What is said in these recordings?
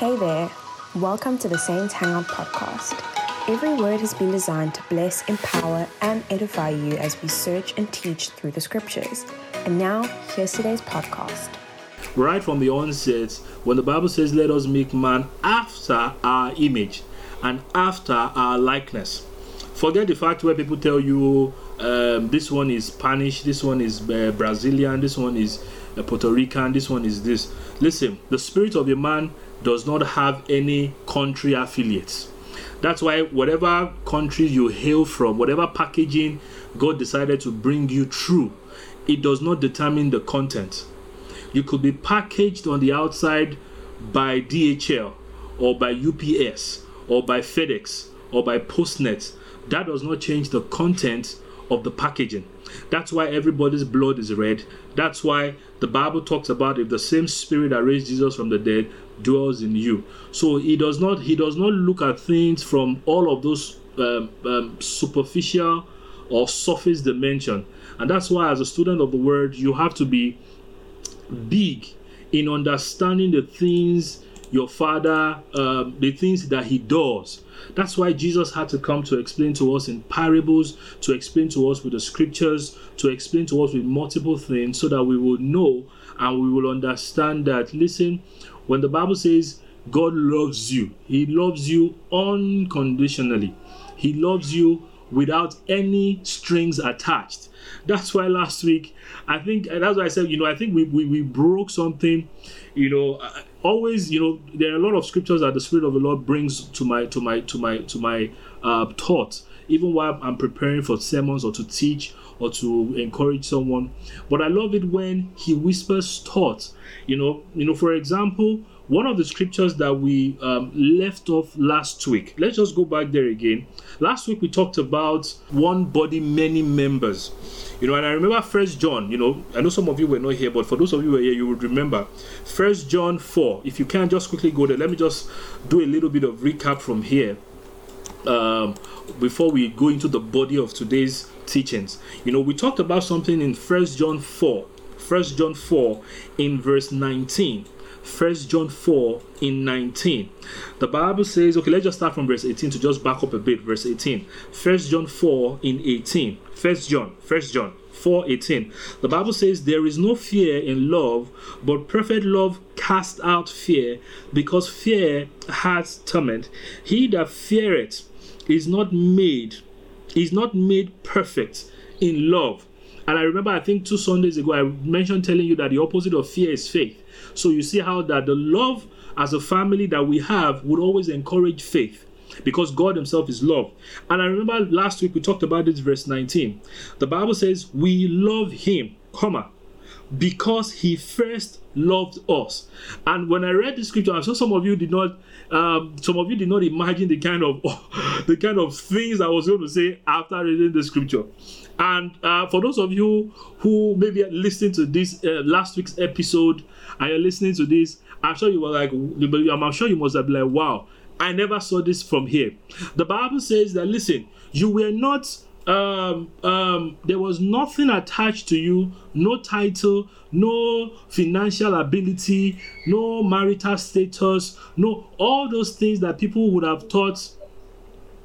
Hey there, welcome to the Saints Hangout podcast. Every word has been designed to bless, empower, and edify you as we search and teach through the scriptures. And now, here's today's podcast. Right from the onset, when the Bible says, Let us make man after our image and after our likeness. Forget the fact where people tell you um, this one is Spanish, this one is uh, Brazilian, this one is uh, Puerto Rican, this one is this. Listen, the spirit of a man does not have any country affiliates. That's why, whatever country you hail from, whatever packaging God decided to bring you through, it does not determine the content. You could be packaged on the outside by DHL or by UPS or by FedEx or by Postnet. That does not change the content of the packaging. That's why everybody's blood is red. That's why the Bible talks about if the same spirit that raised Jesus from the dead dwells in you. So he does not he does not look at things from all of those um, um, superficial or surface dimension. And that's why as a student of the word you have to be big in understanding the things your father, um, the things that he does. That's why Jesus had to come to explain to us in parables, to explain to us with the scriptures, to explain to us with multiple things so that we will know and we will understand that, listen, when the Bible says God loves you, He loves you unconditionally, He loves you without any strings attached. That's why last week, I think, that's why I said, you know, I think we, we, we broke something, you know, always, you know, there are a lot of scriptures that the Spirit of the Lord brings to my, to my, to my, to my uh, thought, even while I'm preparing for sermons or to teach or to encourage someone. But I love it when He whispers thoughts. You know, you know, for example, one of the scriptures that we um, left off last week. Let's just go back there again. Last week we talked about one body, many members. You know, and I remember First John. You know, I know some of you were not here, but for those of you who were here, you would remember First John four. If you can, just quickly go there. Let me just do a little bit of recap from here. Um, before we go into the body of today's teachings, you know, we talked about something in First John 4, First John 4 in verse 19. First John 4 in 19. The Bible says, okay, let's just start from verse 18 to just back up a bit. Verse 18. First John 4 in 18. First John, First John 4 18. The Bible says, There is no fear in love, but perfect love casts out fear, because fear has torment. He that feareth is not made, is not made perfect in love. And I remember, I think two Sundays ago, I mentioned telling you that the opposite of fear is faith. So you see how that the love as a family that we have would always encourage faith because God Himself is love. And I remember last week we talked about this verse 19. The Bible says, We love Him, comma, because He first loved us. And when I read the scripture, I'm sure some of you did not, um, some of you did not imagine the kind of the kind of things I was going to say after reading the scripture. And uh, for those of you who maybe listened to this uh, last week's episode and you're listening to this, I'm sure you were like, I'm sure you must have been like, wow, I never saw this from here. The Bible says that, listen, you were not um, um, there was nothing attached to you, no title, no financial ability, no marital status, no all those things that people would have thought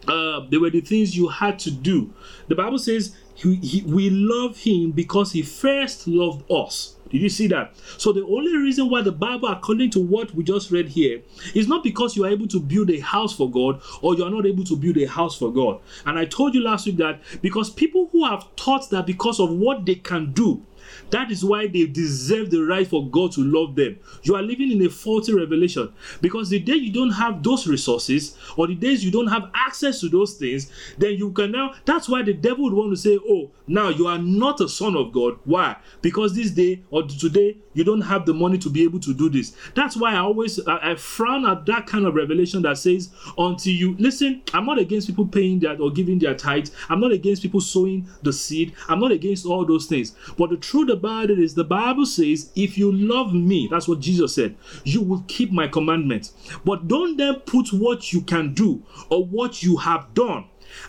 uh, they were the things you had to do. The Bible says he, he, we love him because he first loved us. Did you see that? So the only reason why the Bible, according to what we just read here, is not because you are able to build a house for God or you are not able to build a house for God. And I told you last week that because people who have thought that because of what they can do, that is why they deserve the right for God to love them. You are living in a faulty revelation because the day you don't have those resources or the days you don't have access to those things, then you can now. That's why the devil would want to say, Oh, now you are not a son of God. Why? Because this day or today you don't have the money to be able to do this. That's why I always I, I frown at that kind of revelation that says, Until you listen, I'm not against people paying that or giving their tithes. I'm not against people sowing the seed. I'm not against all those things. But the truth about it is the Bible says, if you love me, that's what Jesus said, you will keep my commandments. But don't then put what you can do or what you have done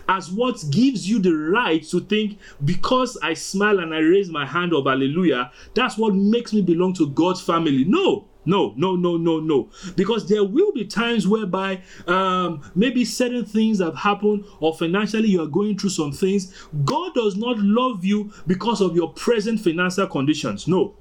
as what gives you the right to think because I smile and I raise my hand of hallelujah, that's what makes me belong to God's family. No, No, no, no, no, no. Because there will be times whereby um, maybe certain things have happened or financially you are going through some things. God does not love you because of your present financial conditions. No.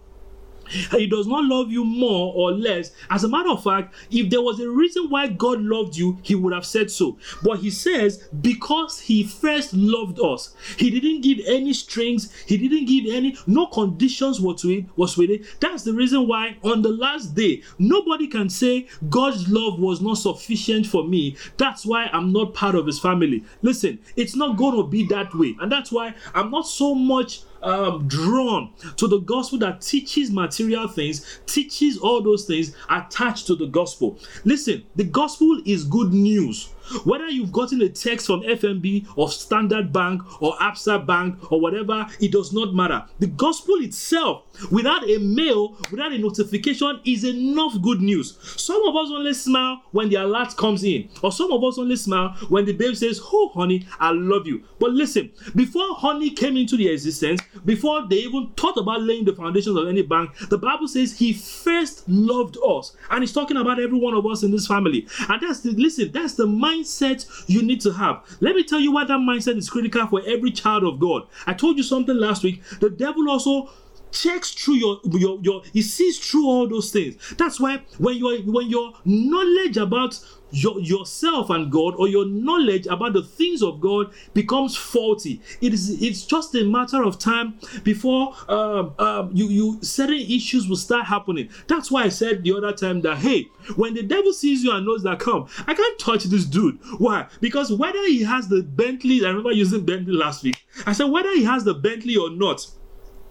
He does not love you more or less. As a matter of fact, if there was a reason why God loved you, He would have said so. But He says, because He first loved us, He didn't give any strings, He didn't give any, no conditions with, was with it. That's the reason why on the last day, nobody can say God's love was not sufficient for me. That's why I'm not part of His family. Listen, it's not going to be that way. And that's why I'm not so much um, drawn to the gospel that teaches material things, teaches all those things attached to the gospel. Listen, the gospel is good news. Whether you've gotten a text from FNB or Standard Bank or Absa Bank or whatever, it does not matter. The gospel itself, without a mail, without a notification, is enough good news. Some of us only smile when the alert comes in, or some of us only smile when the babe says, Oh, honey, I love you. But listen, before honey came into the existence, before they even thought about laying the foundations of any bank, the Bible says he first loved us. And he's talking about every one of us in this family. And that's the listen, that's the mindset you need to have. Let me tell you why that mindset is critical for every child of God. I told you something last week. The devil also checks through your your your he sees through all those things that's why when your when your knowledge about your, yourself and God or your knowledge about the things of God becomes faulty. It is it's just a matter of time before um, um, you you certain issues will start happening. That's why I said the other time that hey, when the devil sees you and knows that come, I can't touch this dude. Why? Because whether he has the Bentley, I remember using Bentley last week. I said whether he has the Bentley or not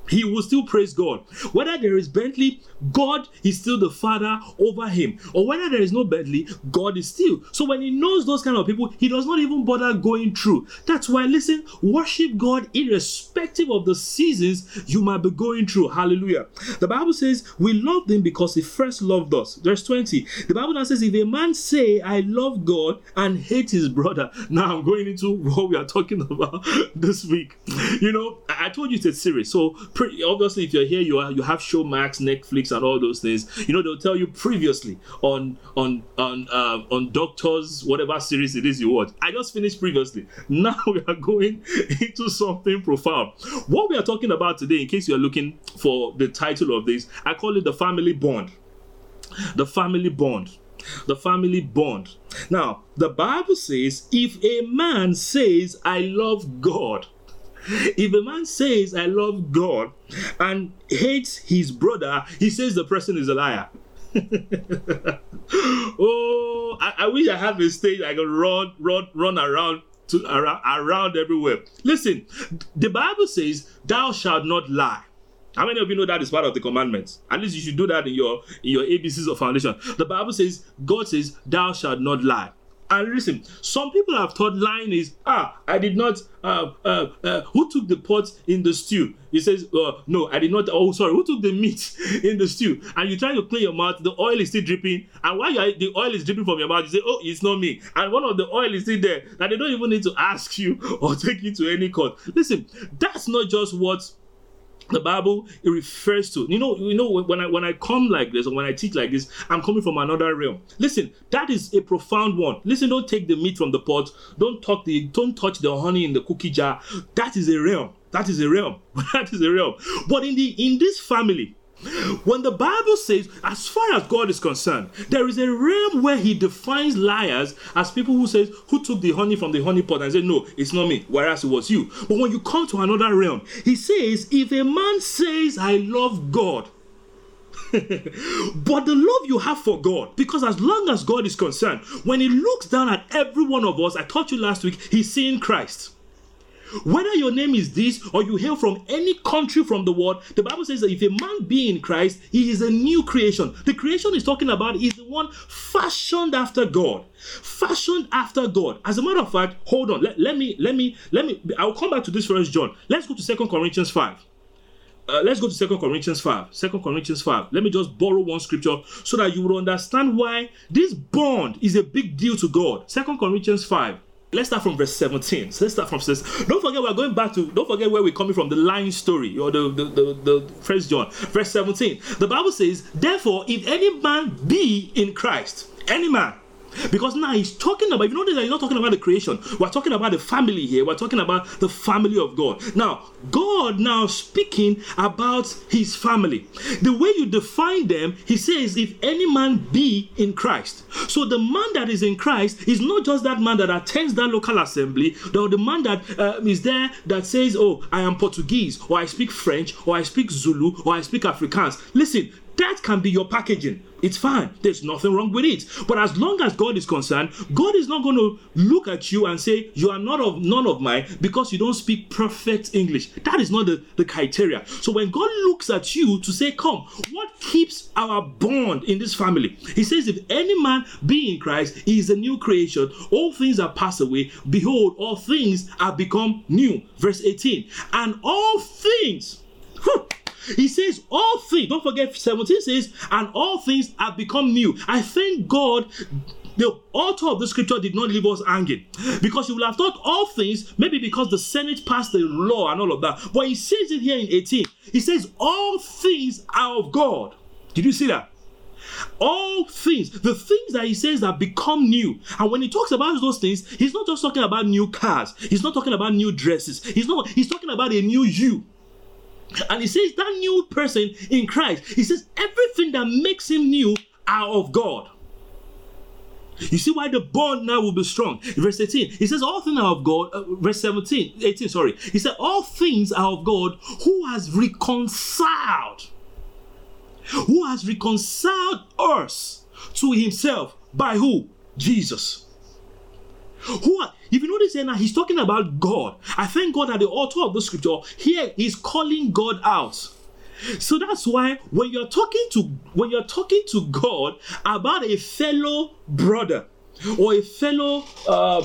he will still praise God. Whether there is Bentley, God is still the father over him. Or whether there is no Bentley, God is still. So when he knows those kind of people, he does not even bother going through. That's why, listen, worship God irrespective of the seasons you might be going through. Hallelujah. The Bible says we love him because he first loved us. Verse 20. The Bible now says, if a man say, I love God and hate his brother. Now I'm going into what we are talking about this week. You know, I told you it's a series. So obviously if you're here you are you have showmax netflix and all those things. You know they'll tell you previously on on on um, on doctors whatever series it is you watch. I just finished previously. Now we are going into something profound. What we are talking about today in case you're looking for the title of this i call it the family bond. The family bond. The family bond. Now, the Bible says, if a man says, I love God, if a man says, I love God and hates his brother, he says the person is a liar. oh, I, I, wish I had a stage I could run, run, run around to around, around everywhere. Listen, the Bible says, "Thou shalt not lie." How many of you know that is part of the commandments? At least you should do that in your in your ABCs of foundation. The Bible says, God says, "Thou shalt not lie." And listen, some people have thought lying is ah, I did not. Uh, uh, uh, who took the pot in the stew? He says, uh, no, I did not. Oh, sorry, who took the meat in the stew? And you try to clean your mouth, the oil is still dripping, and while are, the oil is dripping from your mouth, you say, oh, it's not me. And one of the oil is still there that they don't even need to ask you or take you to any court. Listen, that's not just what the Bible it refers to. You know, you know when I when I come like this or when I teach like this, I'm coming from another realm. Listen, that is a profound one. Listen, don't take the meat from the pot. Don't talk the don't touch the honey in the cookie jar. That is a realm. That is a realm. that is a realm. But in the in this family, when the Bible says, as far as God is concerned, there is a realm where He defines liars as people who says, who took the honey from the honey pot and said, no, it's not me, whereas it was you. But when you come to another realm, He says, if a man says, I love God, but the love you have for God, because as long as God is concerned, when He looks down at every one of us, I taught you last week, He's seeing Christ. Whether your name is this or you hail from any country from the world, the Bible says that if a man be in Christ, he is a new creation. The creation is talking about is the one fashioned after God. Fashioned after God. As a matter of fact, hold on. Let, let me, let me, let me, I'll come back to this first John. Let's go to Second Corinthians 5. Uh, let's go to Second Corinthians 5. Second Corinthians 5. Let me just borrow one scripture so that you will understand why this bond is a big deal to God. Second Corinthians 5. Let's start from verse 17. So let's start from says. Don't forget we're going back to. Don't forget where we're coming from. The line story or the the, the, the First John, verse 17. The Bible says, "Therefore, if any man be in Christ, any man." Because now he's talking about, you notice that he's not talking about the creation. We're talking about the family here. We're talking about the family of God. Now, God now speaking about his family. The way you define them, he says, if any man be in Christ. So the man that is in Christ is not just that man that attends that local assembly, or the man that uh, is there that says, oh, I am Portuguese, or I speak French, or I speak Zulu, or I speak Afrikaans. Listen, that can be your packaging. It's fine. There's nothing wrong with it. But as long as God is concerned, God is not going to look at you and say, You are not of none of mine because you don't speak perfect English. That is not the, the criteria. So when God looks at you to say, Come, what keeps our bond in this family? He says, If any man be in Christ, he is a new creation. All things are passed away. Behold, all things are become new. Verse 18. And all things. He says, All things, don't forget 17 says, and all things have become new. I thank God the author of the scripture did not leave us hanging. Because you will have thought all things maybe because the senate passed the law and all of that but he says it here in 18 he says all things are of god. Did you see that? All things the things that he says that become new. And when he talks about those things he's not just talking about new cars. He's not talking about new dresses. He's not he's talking about a new you and he says that new person in Christ, he says everything that makes him new are of God. You see why the bond now will be strong. Verse 18, he says, All things are of God. Uh, verse 17, 18, sorry. He said, All things are of God who has reconciled, who has reconciled us to himself by who? Jesus. Who are, if you notice here now, he's talking about God. I thank God that the author of the scripture here is calling God out. So that's why when you're talking to when you're talking to God about a fellow brother, or a fellow uh,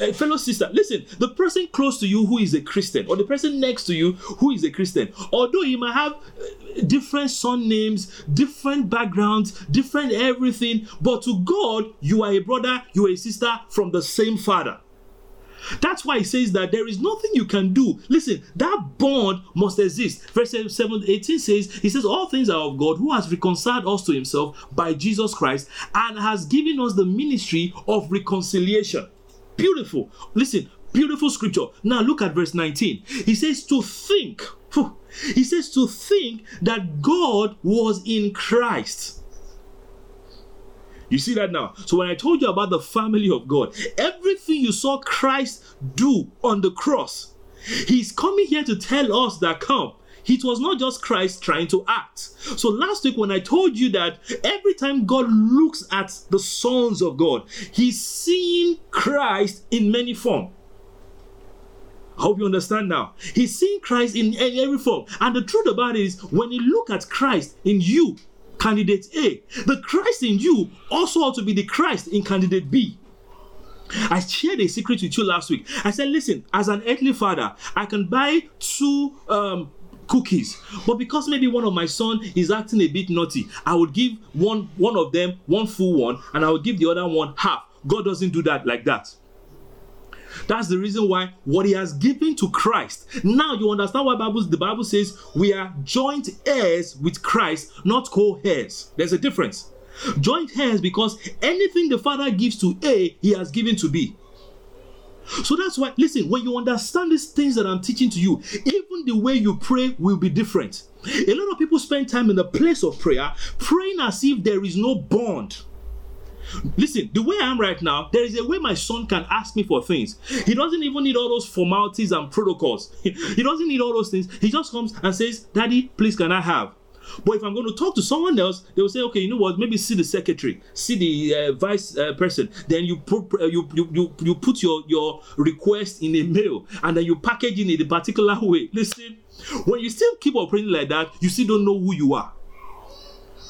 a fellow sister. Listen the person close to you who is a christian or the person next to you who is a christian although you might have uh, different son names different backgrounds different everything but to god you are a brother you are a sister from the same father that's why he says that there is nothing you can do. Listen, that bond must exist. Verse 7, 18 says, He says, All things are of God who has reconciled us to himself by Jesus Christ and has given us the ministry of reconciliation. Beautiful. Listen, beautiful scripture. Now look at verse 19. He says, To think. He says, To think that God was in Christ you see that now? So when I told you about the family of God, everything you saw Christ do on the cross, he's coming here to tell us that come. It was not just Christ trying to act. So last week, when I told you that every time God looks at the sons of God, he's seeing Christ in many forms. I hope you understand now. He's seeing Christ in every form. And the truth about it is, when you look at Christ in you, candidate A. The Christ in you also ought to be the Christ in candidate B. I shared a secret with you last week. I said, listen, as an earthly father, I can buy two um, cookies, but because maybe one of my son is acting a bit naughty, I would give one one of them one full one, and I would give the other one half. God doesn't do that like that. That's the reason why what he has given to Christ. Now you understand why Bible, the Bible says we are joint heirs with Christ, not co-heirs. There's a difference. Joint heirs because anything the Father gives to A, he has given to B. So that's why, listen, when you understand these things that I'm teaching to you, even the way you pray will be different. A lot of people spend time in the place of prayer praying as if there is no bond. Listen, the way I am right now, there is a way my son can ask me for things. He doesn't even need all those formalities and protocols. He doesn't need all those things. He just comes and says, Daddy, please, can I have? But if I'm going to talk to someone else, they will say, okay, you know what? Maybe see the secretary, see the uh, vice uh, person. Then you put uh, you, you you you put your your request in a mail, and then you package it in a particular way. Listen, when you still keep operating like that, you still don't know who you are.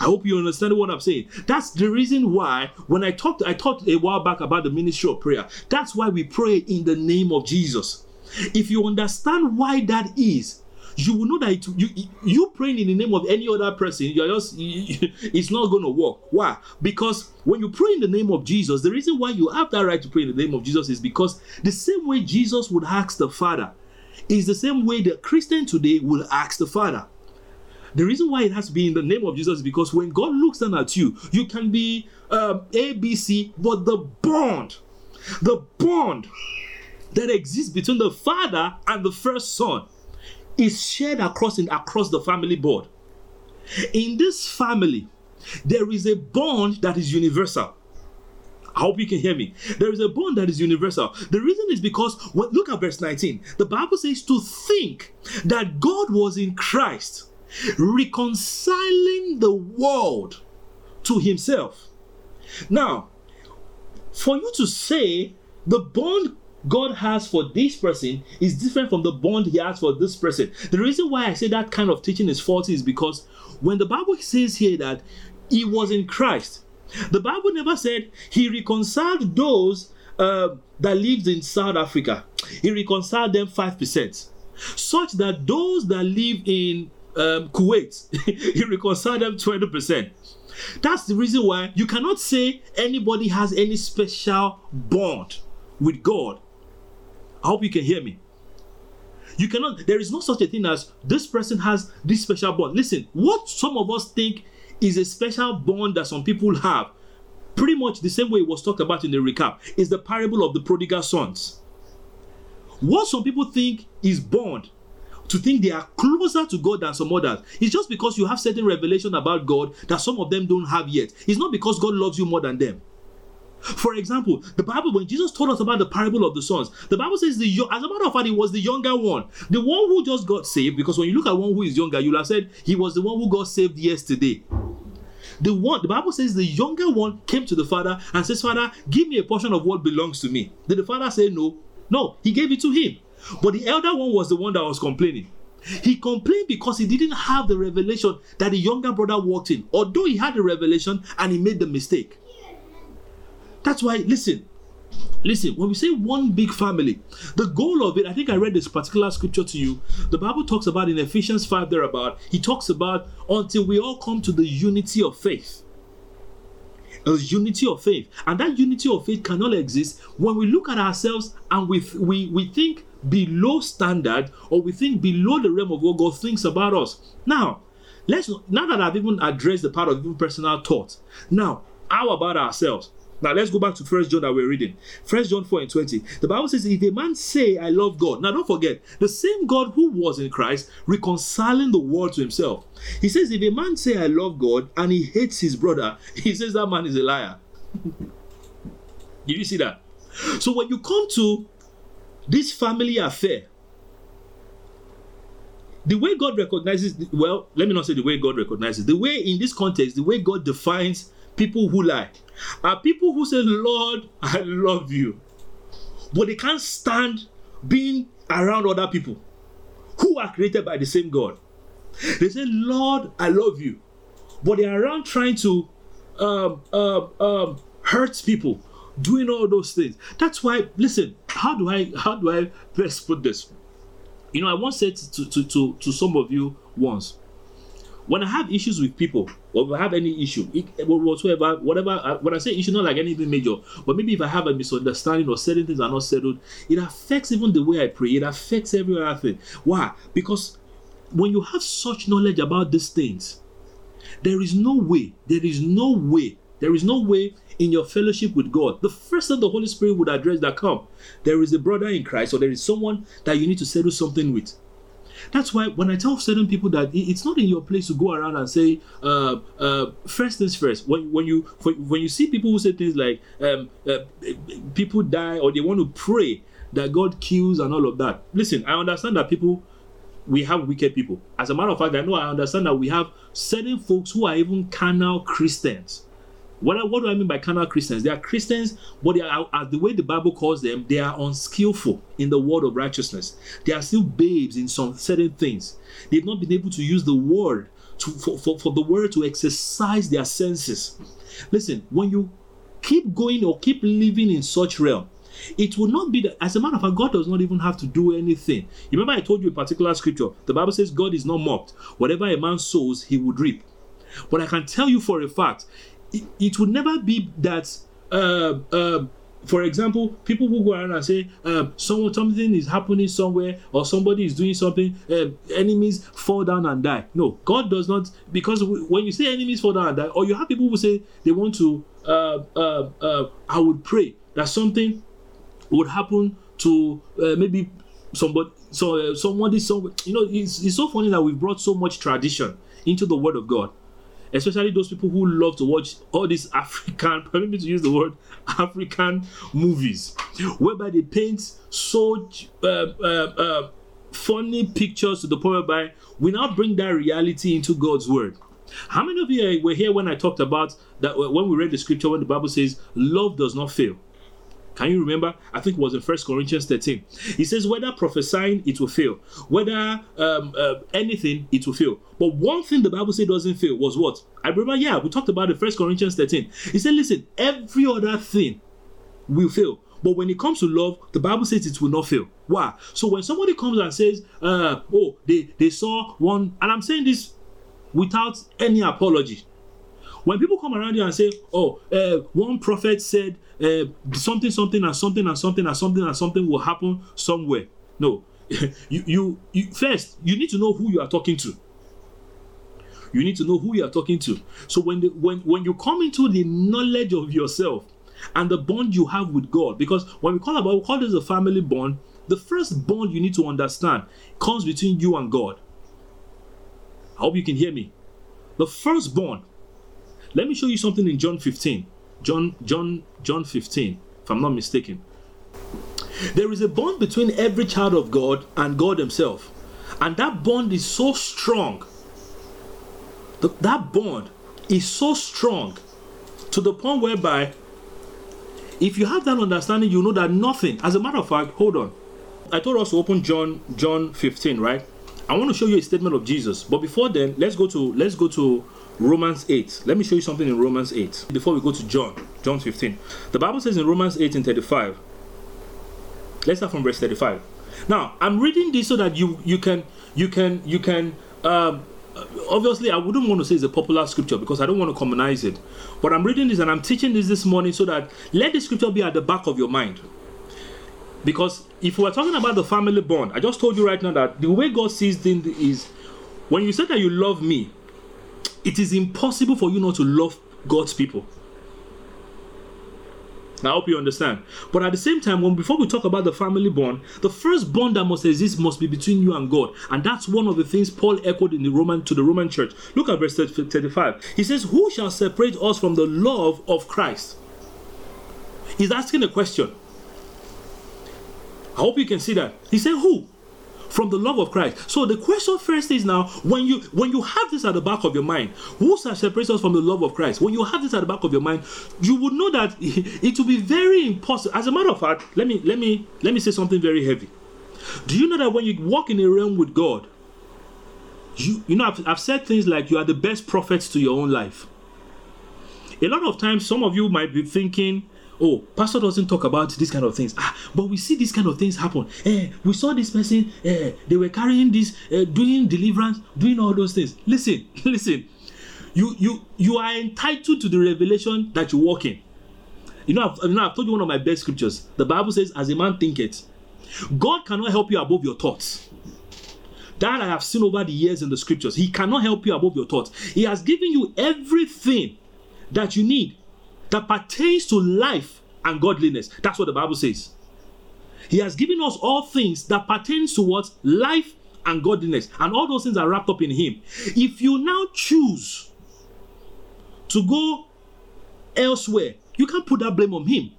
I hope you understand what I'm saying. That's the reason why when I talked, I talked a while back about the ministry of prayer. That's why we pray in the name of Jesus. If you understand why that is, you will know that it, you you praying in the name of any other person, you're just it's not going to work. Why? Because when you pray in the name of Jesus, the reason why you have that right to pray in the name of Jesus is because the same way Jesus would ask the Father is the same way the Christian today will ask the Father. The reason why it has to be in the name of Jesus is because when God looks down at you, you can be um, A, B, C, but the bond, the bond that exists between the Father and the first Son is shared across in, across the family board. In this family, there is a bond that is universal. I hope you can hear me. There is a bond that is universal. The reason is because look at verse 19. The Bible says to think that God was in Christ, reconciling the world to himself. Now, for you to say the bond God has for this person is different from the bond he has for this person. The reason why I say that kind of teaching is faulty is because when the Bible says here that he was in Christ, the Bible never said he reconciled those uh, that lived in South Africa. He reconciled them 5%, such that those that live in um, Kuwait, he reconciled them 20%. That's the reason why you cannot say anybody has any special bond with God I hope you can hear me. You cannot, there is no such a thing as this person has this special bond. Listen, what some of us think is a special bond that some people have, pretty much the same way it was talked about in the recap, is the parable of the prodigal sons. What some people think is bond, to think they are closer to God than some others. It's just because you have certain revelation about God that some of them don't have yet. It's not because God loves you more than them. For example, the Bible, when Jesus told us about the parable of the sons, the Bible says, the as a matter of fact, it was the younger one, the one who just got saved. Because when you look at one who is younger, you'll have said he was the one who got saved yesterday. The one, the Bible says, the younger one came to the father and says, Father, give me a portion of what belongs to me. Did the father say no? No, he gave it to him. But the elder one was the one that was complaining. He complained because he didn't have the revelation that the younger brother walked in, although he had the revelation and he made the mistake. That's why, listen, listen, when we say one big family, the goal of it, I think I read this particular scripture to you. The Bible talks about in Ephesians 5 thereabout, he talks about until we all come to the unity of faith. A unity of faith. And that unity of faith cannot exist when we look at ourselves and we, we, we think below standard or we think below the realm of what God thinks about us. Now, let's now that I've even addressed the part of even personal thought. Now, how about ourselves? Now let's go back to First John that we're reading. First John 4 and 20. The Bible says, if a man say, I love God. Now don't forget, the same God who was in Christ reconciling the world to himself. He says, if a man say, I love God and he hates his brother, he says that man is a liar. Did you see that? So when you come to this family affair, the way God recognizes, well, let me not say the way God recognizes, the way in this context, the way God defines people who lie are people who say, Lord, I love you. But they can't stand being around other people who are created by the same God. They say, Lord, I love you. But they're around trying to um, um, um, hurt people, doing all those things. That's why, listen, how do I how do I best put this? You know, I once said to, to, to, to some of you once, when I have issues with people, or if I have any issue, whatsoever, whatever, uh, when I say issue, not like anything major, but maybe if I have a misunderstanding or certain things are not settled, it affects even the way I pray. It affects every other thing. Why? Because when you have such knowledge about these things, there is no way, there is no way, there is no way in your fellowship with God. The first thing the Holy Spirit would address that come, there is a brother in Christ, or there is someone that you need to settle something with. That's why when I tell certain people that it's not in your place to go around and say, uh, uh, first things first. When when you when you see people who say things like um, uh, people die or they want to pray that God kills and all of that. Listen, I understand that people we have wicked people. As a matter of fact, I know I understand that we have certain folks who are even carnal Christians what, what do I mean by carnal Christians? They are Christians, but are, as the way the Bible calls them, they are unskillful in the word of righteousness. They are still babes in some certain things. They've not been able to use the word to, for, for, for the word to exercise their senses. Listen, when you keep going or keep living in such realm, it will not be that as a matter of fact god does not even have to do anything you remember i told you a particular scripture the bible says god is not mocked whatever a man sows he would reap but i can tell you for a fact it, it would never be that uh, uh, for example, people who go around and say uh, someone something is happening somewhere or somebody is doing something, uh, enemies fall down and die. No, God does not because when you say enemies fall down and die, or you have people who say they want to, uh, uh, uh I would pray that something would happen to uh, maybe somebody, so somebody, some you know, it's, it's so funny that we've brought so much tradition into the Word of God especially those people who love to watch all these African, permit me to use the word African movies, whereby they paint so uh, uh, uh, funny pictures to the point whereby we now bring that reality into God's word. How many of you were here when I talked about that when we read the scripture when the Bible says love does not fail? Can you remember? I think it was in First Corinthians 13. He says, whether prophesying, it will fail. Whether um, uh, anything, it will fail. But one thing the Bible said doesn't fail was what? I remember, yeah, we talked about the First Corinthians 13. He said, listen, every other thing will fail. But when it comes to love, the Bible says it will not fail. Why? So when somebody comes and says, uh, oh, they, they saw one, and I'm saying this without any apology. When people come around you and say, oh, uh, one prophet said uh, something, something, and something, and something, and something, and something will happen somewhere. No, you, you, you first you need to know who you are talking to. You need to know who you are talking to. So when the, when when you come into the knowledge of yourself and the bond you have with God, because when we call about we call this a family bond, the first bond you need to understand comes between you and God. I hope you can hear me. The first bond. Let me show you something in John 15. John John John 15, if I'm not mistaken. There is a bond between every child of God and God Himself. And that bond is so strong. That bond is so strong to the point whereby if you have that understanding, you know that nothing, as a matter of fact, hold on. I told us to open John John 15, right? I want to show you a statement of Jesus. But before then, let's go to let's go to Romans 8. Let me show you something in Romans 8 before we go to John, John 15. The Bible says in Romans 8 and 35. Let's start from verse 35. Now, I'm reading this so that you you can you can you can um, obviously I wouldn't want to say it's a popular scripture because I don't want to commonize it. But I'm reading this and I'm teaching this this morning so that let the scripture be at the back of your mind. Because if we're talking about the family bond, I just told you right now that the way God sees things is when you say that you love me, it is impossible for you not to love God's people. I hope you understand. But at the same time, when before we talk about the family bond, the first bond that must exist must be between you and God, and that's one of the things Paul echoed in the Roman to the Roman church. Look at verse 35. He says, "Who shall separate us from the love of Christ?" He's asking a question. I hope you can see that. He said, "Who?" From the love of Christ. So the question first is now when you when you have this at the back of your mind, who shall separate us from the love of Christ? When you have this at the back of your mind, you would know that it will be very impossible. As a matter of fact, let me let me let me say something very heavy. Do you know that when you walk in a realm with God, you you know I've, I've said things like you are the best prophets to your own life. A lot of times, some of you might be thinking, oh, pastor doesn't talk about these kind of things. Ah, but we see these kind of things happen. Eh, we saw this person, eh, they were carrying this, eh, doing deliverance, doing all those things. Listen, listen. You you you are entitled to the revelation that you walk in. You know, I've, you know, I've told you one of my best scriptures. The Bible says, "As a man thinketh." God cannot help you above your thoughts. That I have seen over the years in the scriptures. He cannot help you above your thoughts. He has given you everything that you need that pertains to life and godliness. That's what the Bible says. He has given us all things that pertains to what? Life and godliness. And all those things are wrapped up in Him. If you now choose to go elsewhere, you can't put that blame on Him.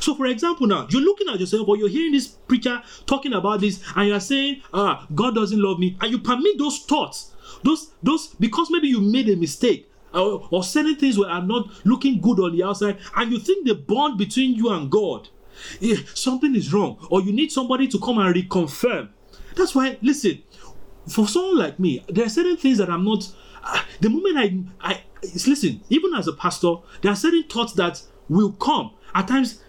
So, for example, now you're looking at yourself, or you're hearing this preacher talking about this, and you're saying, "Ah, God doesn't love me," and you permit those thoughts, those, those, because maybe you made a mistake, or, or certain things are not looking good on the outside, and you think the bond between you and God, something is wrong, or you need somebody to come and reconfirm. That's why, listen, for someone like me, there are certain things that I'm not. Uh, the moment I, I listen, even as a pastor, there are certain thoughts that will come. At times,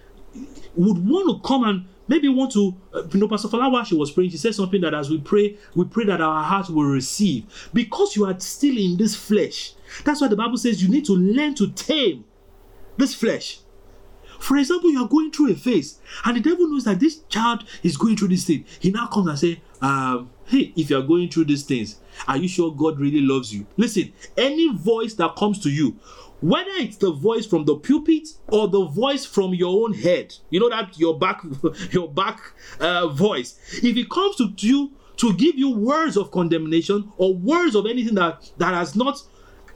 would want to come and maybe you want to, uh, you know, Pastor Falawa, she was praying, she said something that as we pray, we pray that our hearts will receive. Because you are still in this flesh. That's why the Bible says you need to learn to tame this flesh. For example, you are going through a phase, and the devil knows that this child is going through this thing. He now comes and say, um, "Hey, if you are going through these things, are you sure God really loves you?" Listen, any voice that comes to you, whether it's the voice from the pulpit or the voice from your own head, you know that your back, your back uh, voice. If it comes to you to give you words of condemnation or words of anything that that has not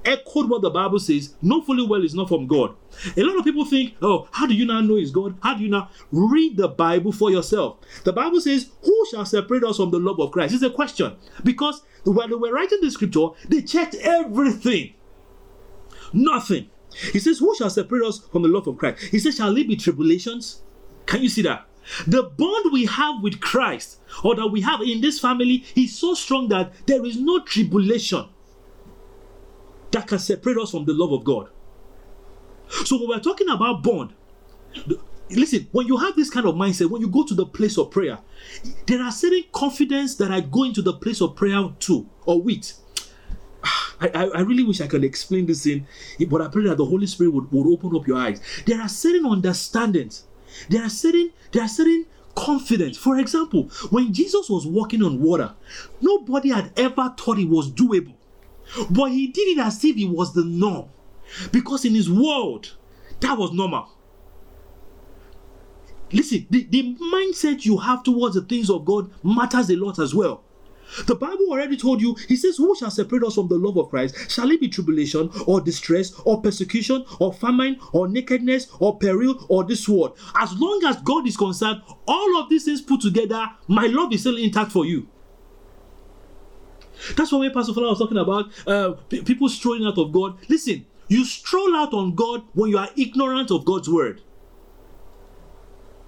echoed what the Bible says, know fully well is not from God. A lot of people think, oh, how do you now know it's God? How do you now read the Bible for yourself? The Bible says, who shall separate us from the love of Christ? It's a question. Because when they were writing the scripture, they checked everything. Nothing. He says, Who shall separate us from the love of Christ? He says, Shall it be tribulations? Can you see that? The bond we have with Christ, or that we have in this family, is so strong that there is no tribulation that can separate us from the love of God. So when we're talking about bond, listen, when you have this kind of mindset, when you go to the place of prayer, there are certain confidence that I go into the place of prayer to or with. I, I, really wish I could explain this in, but I pray that the Holy Spirit would, would open up your eyes. There are certain understandings. There are certain, there are certain confidence. For example, when Jesus was walking on water, nobody had ever thought it was doable. But he did it as if it was the norm. Because in his world, that was normal. Listen, the, the mindset you have towards the things of God matters a lot as well. The Bible already told you, He says, Who shall separate us from the love of Christ? Shall it be tribulation, or distress, or persecution, or famine, or nakedness, or peril, or this sword? As long as God is concerned, all of these things put together, my love is still intact for you. That's why when Pastor Fala was talking about uh, people strolling out of God. Listen, you stroll out on God when you are ignorant of God's word.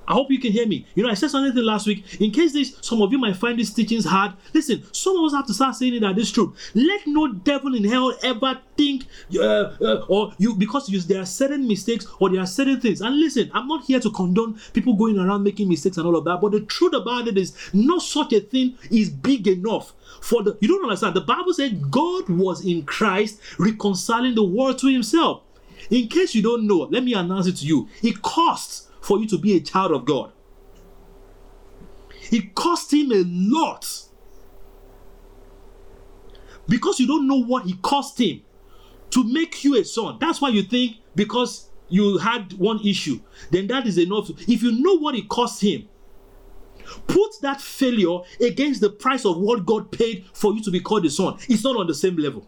I hope you can hear me. You know, I said something last week. In case this, some of you might find these teachings hard. Listen, some of us have to start saying it that this truth. Let no devil in hell ever think, uh, uh, or you, because you, there are certain mistakes or there are certain things. And listen, I'm not here to condone people going around making mistakes and all of that. But the truth about it is, no such a thing is big enough for the. You don't understand. The Bible said God was in Christ reconciling the world to Himself. In case you don't know, let me announce it to you. It costs for you to be a child of God. It cost him a lot. Because you don't know what he cost him to make you a son. That's why you think because you had one issue, then that is enough. If you know what it cost him, put that failure against the price of what God paid for you to be called a son. It's not on the same level.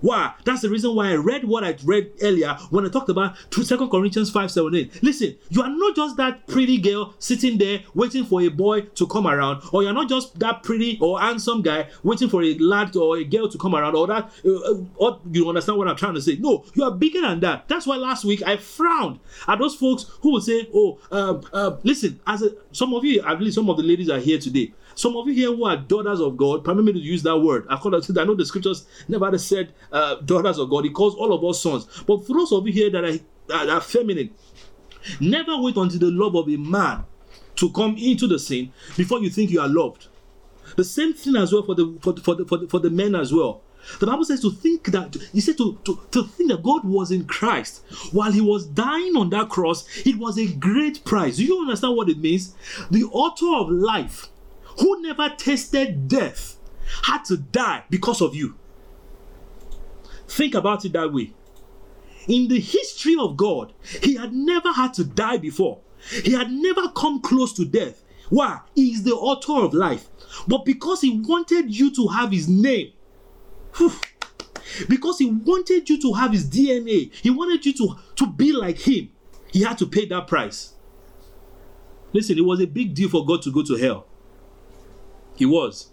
Why? That's the reason why I read what I read earlier when I talked about 2 Corinthians 5 7 8. Listen, you are not just that pretty girl sitting there waiting for a boy to come around, or you're not just that pretty or handsome guy waiting for a lad or a girl to come around, or that, uh, uh, or you understand what I'm trying to say. No, you are bigger than that. That's why last week I frowned at those folks who would say, Oh, um, uh, listen, as a, some of you, at least some of the ladies are here today. Some of you here who are daughters of God, permit me to use that word. I, I know the scriptures never said uh, daughters of God. He calls all of us sons. But for those of you here that are, that are feminine, never wait until the love of a man to come into the scene before you think you are loved. The same thing as well for the for, for the, for the, for the men as well. The Bible says to think that he said to, to, to think that God was in Christ while he was dying on that cross, it was a great price. Do you understand what it means? The author of life who never tasted death had to die because of you. Think about it that way. In the history of God, he had never had to die before. He had never come close to death. Why? He is the author of life. But because he wanted you to have his name, whew, because he wanted you to have his DNA, he wanted you to, to be like him, he had to pay that price. Listen, it was a big deal for God to go to hell. He was.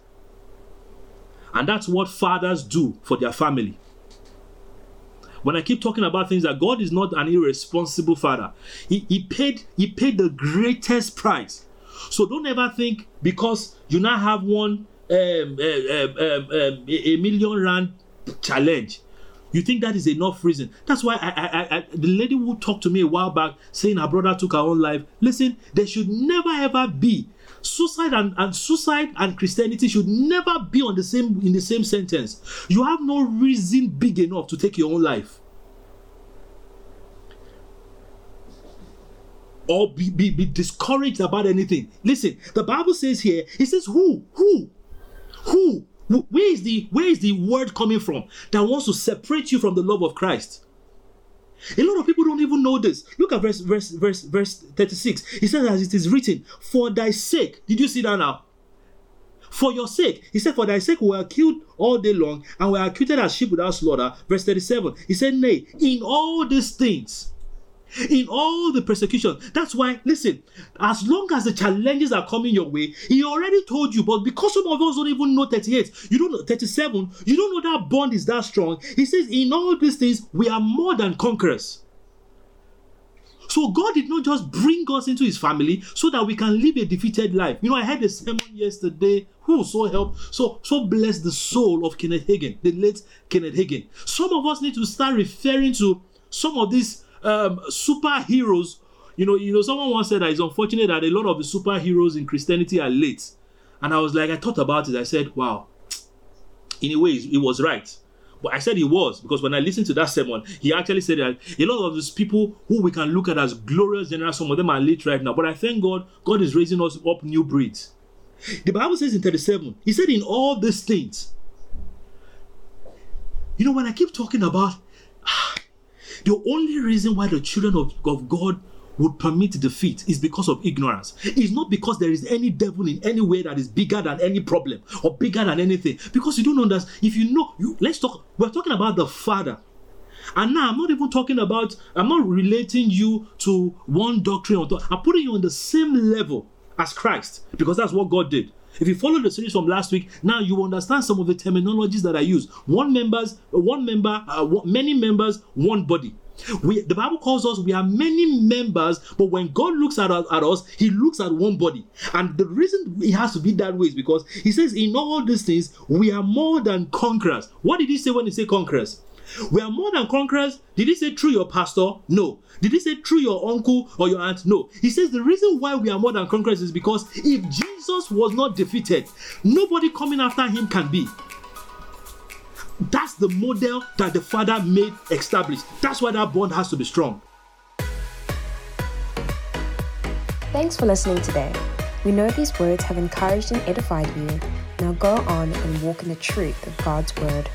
And that's what fathers do for their family. When I keep talking about things that God is not an irresponsible father, he, he paid he paid the greatest price. So don't ever think because you now have one um, uh, um, um, um, a million rand challenge, You think that is enough reason? That's why I, I, I, the lady who talked to me a while back saying her brother took her own life. Listen, there should never ever be suicide and, and suicide and Christianity should never be on the same in the same sentence. You have no reason big enough to take your own life. Or be, be, be discouraged about anything. Listen, the Bible says here, it says, Who? Who? Who where is the where is the word coming from that wants to separate you from the love of Christ? A lot of people don't even know this. Look at verse verse verse verse 36. He says, as it is written, for thy sake. Did you see that now? For your sake. He said, For thy sake we are killed all day long, and we are acquitted as sheep without slaughter. Verse 37. He said, Nay, in all these things in all the persecution. That's why, listen, as long as the challenges are coming your way, he already told you, but because some of us don't even know 38, you don't know 37, you don't know that bond is that strong. He says, in all these things, we are more than conquerors. So God did not just bring us into his family so that we can live a defeated life. You know, I had a sermon yesterday. Who so help, so so bless the soul of Kenneth Hagin, the late Kenneth Hagin. Some of us need to start referring to some of these um, superheroes. You know, you know, someone once said that it's unfortunate that a lot of the superheroes in Christianity are late. And I was like, I thought about it. I said, wow, in a way, it was right. But I said he was because when I listened to that sermon, he actually said that a lot of these people who we can look at as glorious generals, some of them are late right now. But I thank God, God is raising us up new breeds. The Bible says in 37, He said, in all these things. You know, when I keep talking about the only reason why the children of, of God would permit defeat is because of ignorance. It's not because there is any devil in any way that is bigger than any problem or bigger than anything. Because you don't understand. If you know, you let's talk. We're talking about the Father. And now I'm not even talking about, I'm not relating you to one doctrine. Or th- I'm putting you on the same level as Christ because that's what God did. If you follow the series from last week, now you understand some of the terminologies that I use. One members, one member, uh, many members, one body. We, the Bible calls us, we are many members, but when God looks at us, at us, He looks at one body. And the reason it has to be that way is because He says, in all these things, we are more than conquerors. What did He say when He said conquerors? We are more than conquerors. Did he say through your pastor? No. Did he say through your uncle or your aunt? No. He says the reason why we are more than conquerors is because if Jesus was not defeated, nobody coming after him can be. That's the model that the Father made established. That's why that bond has to be strong. Thanks for listening today. We know these words have encouraged and edified you. Now go on and walk in the truth of God's word.